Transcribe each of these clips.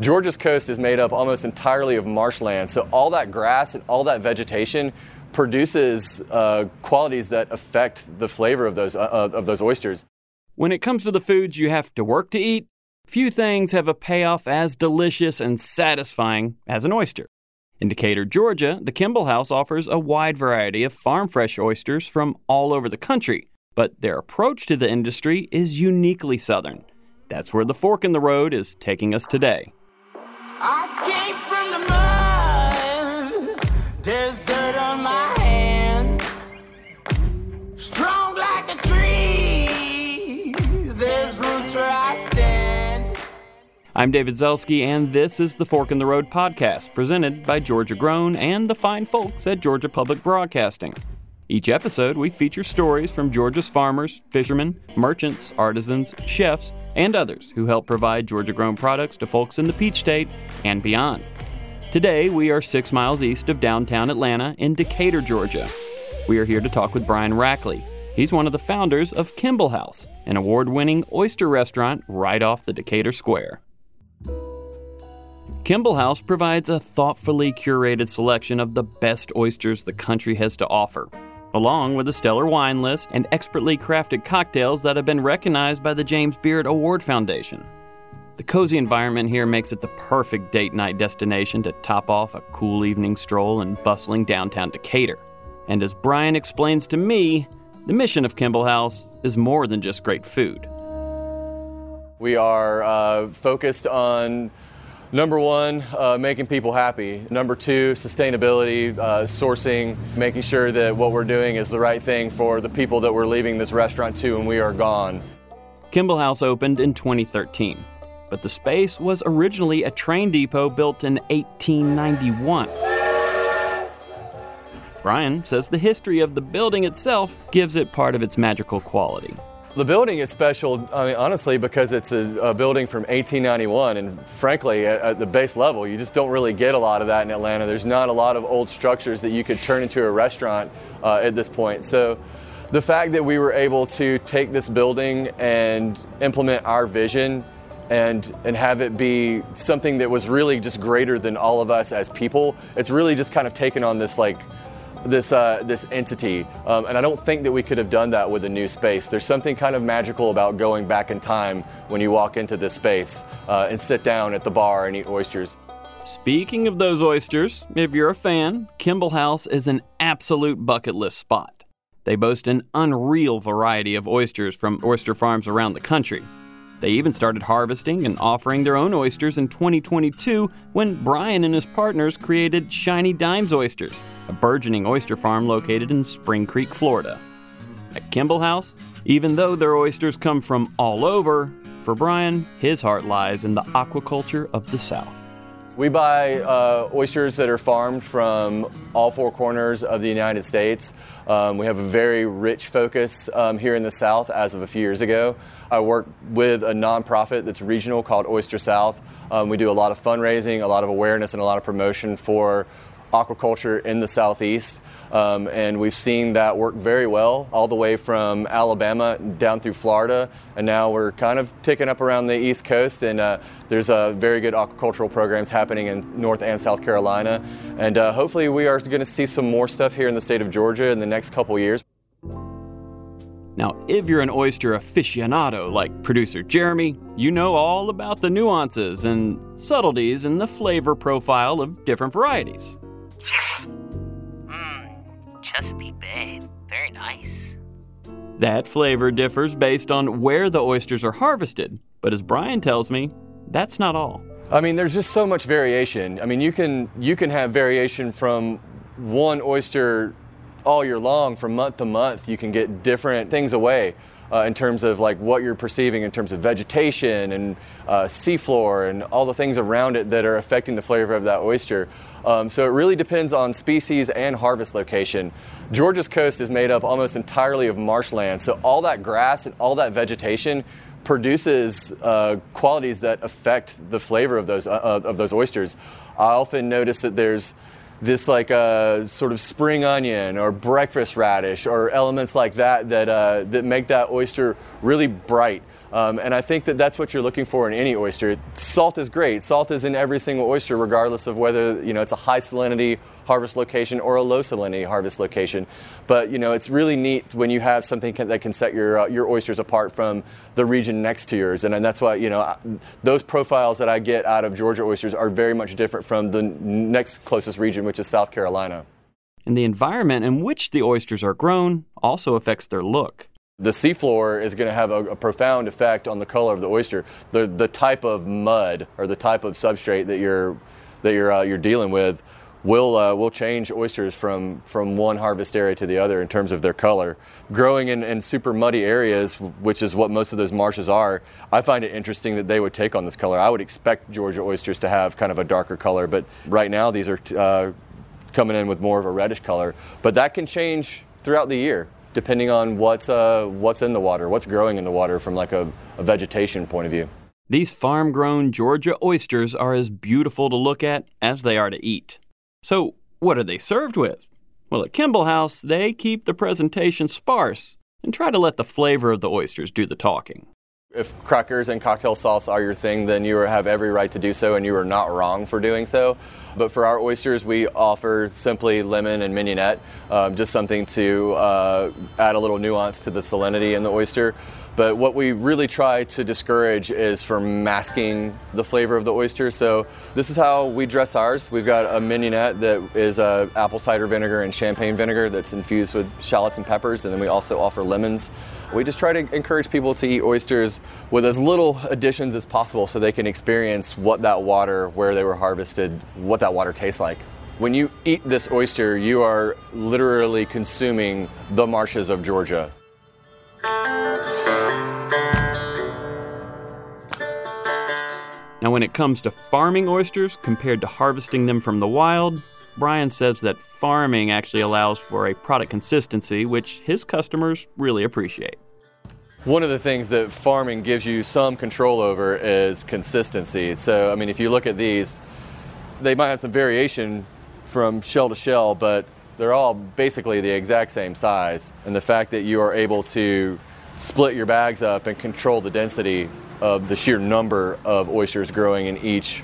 Georgia's coast is made up almost entirely of marshland, so all that grass and all that vegetation produces uh, qualities that affect the flavor of those uh, of those oysters. When it comes to the foods you have to work to eat, few things have a payoff as delicious and satisfying as an oyster. In Decatur, Georgia, the Kimball House offers a wide variety of farm fresh oysters from all over the country, but their approach to the industry is uniquely southern. That's where the fork in the road is taking us today. There's dirt on my hands. Strong like a tree. There's roots where I stand. I'm David Zelski, and this is the Fork in the Road podcast, presented by Georgia Grown and the fine folks at Georgia Public Broadcasting. Each episode, we feature stories from Georgia's farmers, fishermen, merchants, artisans, chefs, and others who help provide Georgia grown products to folks in the Peach State and beyond. Today, we are six miles east of downtown Atlanta in Decatur, Georgia. We are here to talk with Brian Rackley. He's one of the founders of Kimball House, an award winning oyster restaurant right off the Decatur Square. Kimball House provides a thoughtfully curated selection of the best oysters the country has to offer, along with a stellar wine list and expertly crafted cocktails that have been recognized by the James Beard Award Foundation. The cozy environment here makes it the perfect date night destination to top off a cool evening stroll in bustling downtown Decatur. And as Brian explains to me, the mission of Kimball House is more than just great food. We are uh, focused on number one, uh, making people happy. Number two, sustainability, uh, sourcing, making sure that what we're doing is the right thing for the people that we're leaving this restaurant to when we are gone. Kimball House opened in 2013 but the space was originally a train depot built in 1891. Brian says the history of the building itself gives it part of its magical quality. The building is special, I mean, honestly, because it's a, a building from 1891, and frankly, at, at, the base level, you just don't really get a lot of that in Atlanta. There's not a lot of old structures that you could turn into a restaurant uh, at this point. So, the fact that we were able to take this building and implement our vision and and have it be something that was really just greater than all of us as people. It's really just kind of taken on this like this uh, this entity, um, and I don't think that we could have done that with a new space. There's something kind of magical about going back in time when you walk into this space uh, and sit down at the bar and eat oysters. Speaking of those oysters, if you're a fan, Kimball House is an absolute bucket list spot. They boast an unreal variety of oysters from oyster farms around the country. They even started harvesting and offering their own oysters in 2022 when Brian and his partners created Shiny Dimes Oysters, a burgeoning oyster farm located in Spring Creek, Florida. At Kimball House, even though their oysters come from all over, for Brian, his heart lies in the aquaculture of the South. We buy uh, oysters that are farmed from all four corners of the United States. Um, we have a very rich focus um, here in the South as of a few years ago. I work with a nonprofit that's regional called Oyster South. Um, we do a lot of fundraising, a lot of awareness, and a lot of promotion for aquaculture in the Southeast. Um, and we've seen that work very well all the way from Alabama down through Florida. And now we're kind of ticking up around the East Coast, and uh, there's uh, very good aquacultural programs happening in North and South Carolina. And uh, hopefully, we are going to see some more stuff here in the state of Georgia in the next couple years. Now, if you're an oyster aficionado like producer Jeremy, you know all about the nuances and subtleties in the flavor profile of different varieties. Chesapeake Bay. Very nice. That flavor differs based on where the oysters are harvested, but as Brian tells me, that's not all. I mean, there's just so much variation. I mean, you can you can have variation from one oyster all year long, from month to month. You can get different things away uh, in terms of like what you're perceiving in terms of vegetation and uh, seafloor and all the things around it that are affecting the flavor of that oyster. Um, so it really depends on species and harvest location. Georgia's coast is made up almost entirely of marshland, so all that grass and all that vegetation produces uh, qualities that affect the flavor of those uh, of those oysters. I often notice that there's this like a uh, sort of spring onion or breakfast radish or elements like that that uh, that make that oyster really bright. Um, and I think that that's what you're looking for in any oyster. Salt is great. Salt is in every single oyster, regardless of whether you know it's a high salinity harvest location or a low salinity harvest location. But you know it's really neat when you have something can, that can set your uh, your oysters apart from the region next to yours. And, and that's why you know those profiles that I get out of Georgia oysters are very much different from the next closest region, which is South Carolina. And the environment in which the oysters are grown also affects their look. The seafloor is going to have a, a, profound effect on the color of the oyster. The, the type of mud or the type of substrate that you're, that you're, uh, you're dealing with will, uh, will change oysters from, from one harvest area to the other in terms of their color. Growing in, in super muddy areas, which is what most of those marshes are, I find it interesting that they would take on this color. I would expect Georgia oysters to have kind of a darker color, but right now these are uh, coming in with more of a reddish color. But that can change throughout the year depending on what's, uh, what's in the water, what's growing in the water from like a, a vegetation point of view. These farm grown Georgia oysters are as beautiful to look at as they are to eat. So, what are they served with? Well, at Kimball House, they keep the presentation sparse and try to let the flavor of the oysters do the talking. If crackers and cocktail sauce are your thing, then you have every right to do so, and you are not wrong for doing so. But for our oysters, we offer simply lemon and mignonette, um, just something to uh, add a little nuance to the salinity in the oyster. But what we really try to discourage is from masking the flavor of the oyster. So this is how we dress ours. We've got a mignonette that is uh, apple cider vinegar and champagne vinegar that's infused with shallots and peppers, and then we also offer lemons. We just try to encourage people to eat oysters with as little additions as possible so they can experience what that water, where they were harvested, what that water tastes like. When you eat this oyster, you are literally consuming the marshes of Georgia. Now, when it comes to farming oysters compared to harvesting them from the wild, Brian says that farming actually allows for a product consistency, which his customers really appreciate. One of the things that farming gives you some control over is consistency. So, I mean, if you look at these, they might have some variation from shell to shell, but they're all basically the exact same size. And the fact that you are able to split your bags up and control the density of the sheer number of oysters growing in each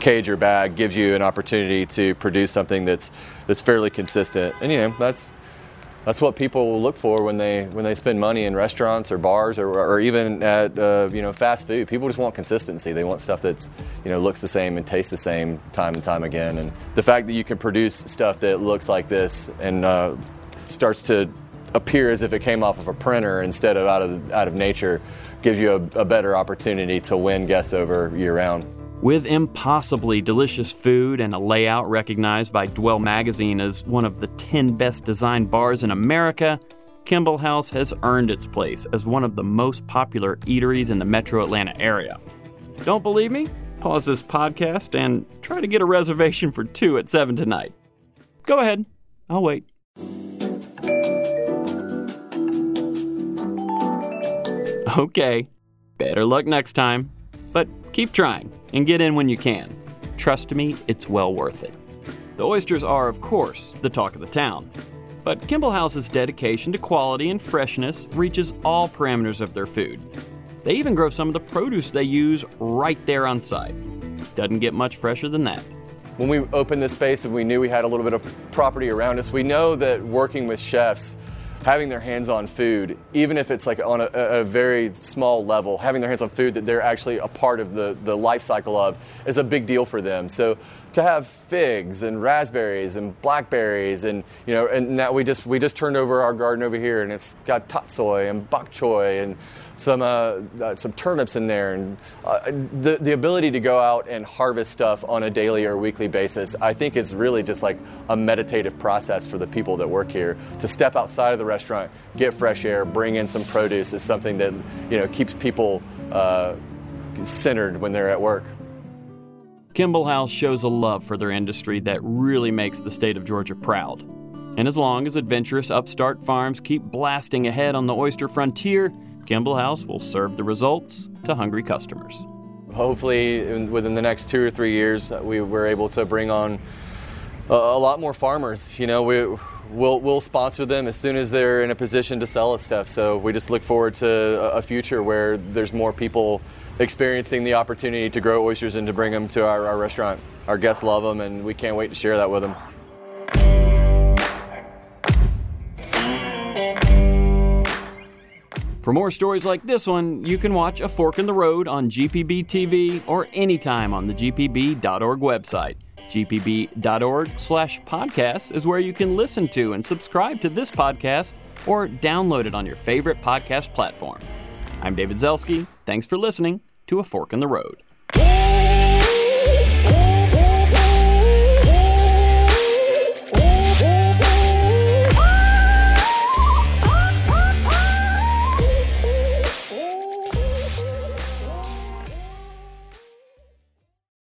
cage or bag gives you an opportunity to produce something that's that's fairly consistent. And you know, that's that's what people will look for when they when they spend money in restaurants or bars or, or even at uh, you know fast food. People just want consistency. They want stuff that's you know looks the same and tastes the same time and time again. And the fact that you can produce stuff that looks like this and uh, starts to appear as if it came off of a printer instead of out of out of nature gives you a, a better opportunity to win guests over year round. With impossibly delicious food and a layout recognized by Dwell magazine as one of the 10 best designed bars in America, Kimball House has earned its place as one of the most popular eateries in the metro Atlanta area. Don't believe me? Pause this podcast and try to get a reservation for two at 7 tonight. Go ahead, I'll wait. Okay, better luck next time. But keep trying and get in when you can. Trust me, it's well worth it. The oysters are, of course, the talk of the town. But Kimball House's dedication to quality and freshness reaches all parameters of their food. They even grow some of the produce they use right there on site. Doesn't get much fresher than that. When we opened this space and we knew we had a little bit of property around us, we know that working with chefs having their hands on food, even if it's like on a, a, very small level, having their hands on food that they're actually a part of the, the life cycle of is a big deal for them. So to have figs and raspberries and blackberries and you know and now we just we just turned over our garden over here and it's got tatsoi and bok choy and some uh, uh, some turnips in there, and uh, the the ability to go out and harvest stuff on a daily or weekly basis. I think it's really just like a meditative process for the people that work here to step outside of the restaurant, get fresh air, bring in some produce is something that you know keeps people uh, centered when they're at work. Kimball House shows a love for their industry that really makes the state of Georgia proud. And as long as adventurous upstart farms keep blasting ahead on the oyster frontier, Kimball House will serve the results to hungry customers. Hopefully, within the next two or three years, we were able to bring on a, lot more farmers. You know, we we'll we'll sponsor them as soon as they're in a position to sell us stuff. So we just look forward to a future where there's more people experiencing the opportunity to grow oysters and to bring them to our, our restaurant. Our guests love them, and we can't wait to share that with them. For more stories like this one, you can watch A Fork in the Road on GPB TV or anytime on the gpb.org website. gpb.org slash podcast is where you can listen to and subscribe to this podcast or download it on your favorite podcast platform. I'm David Zelski. Thanks for listening to A Fork in the Road.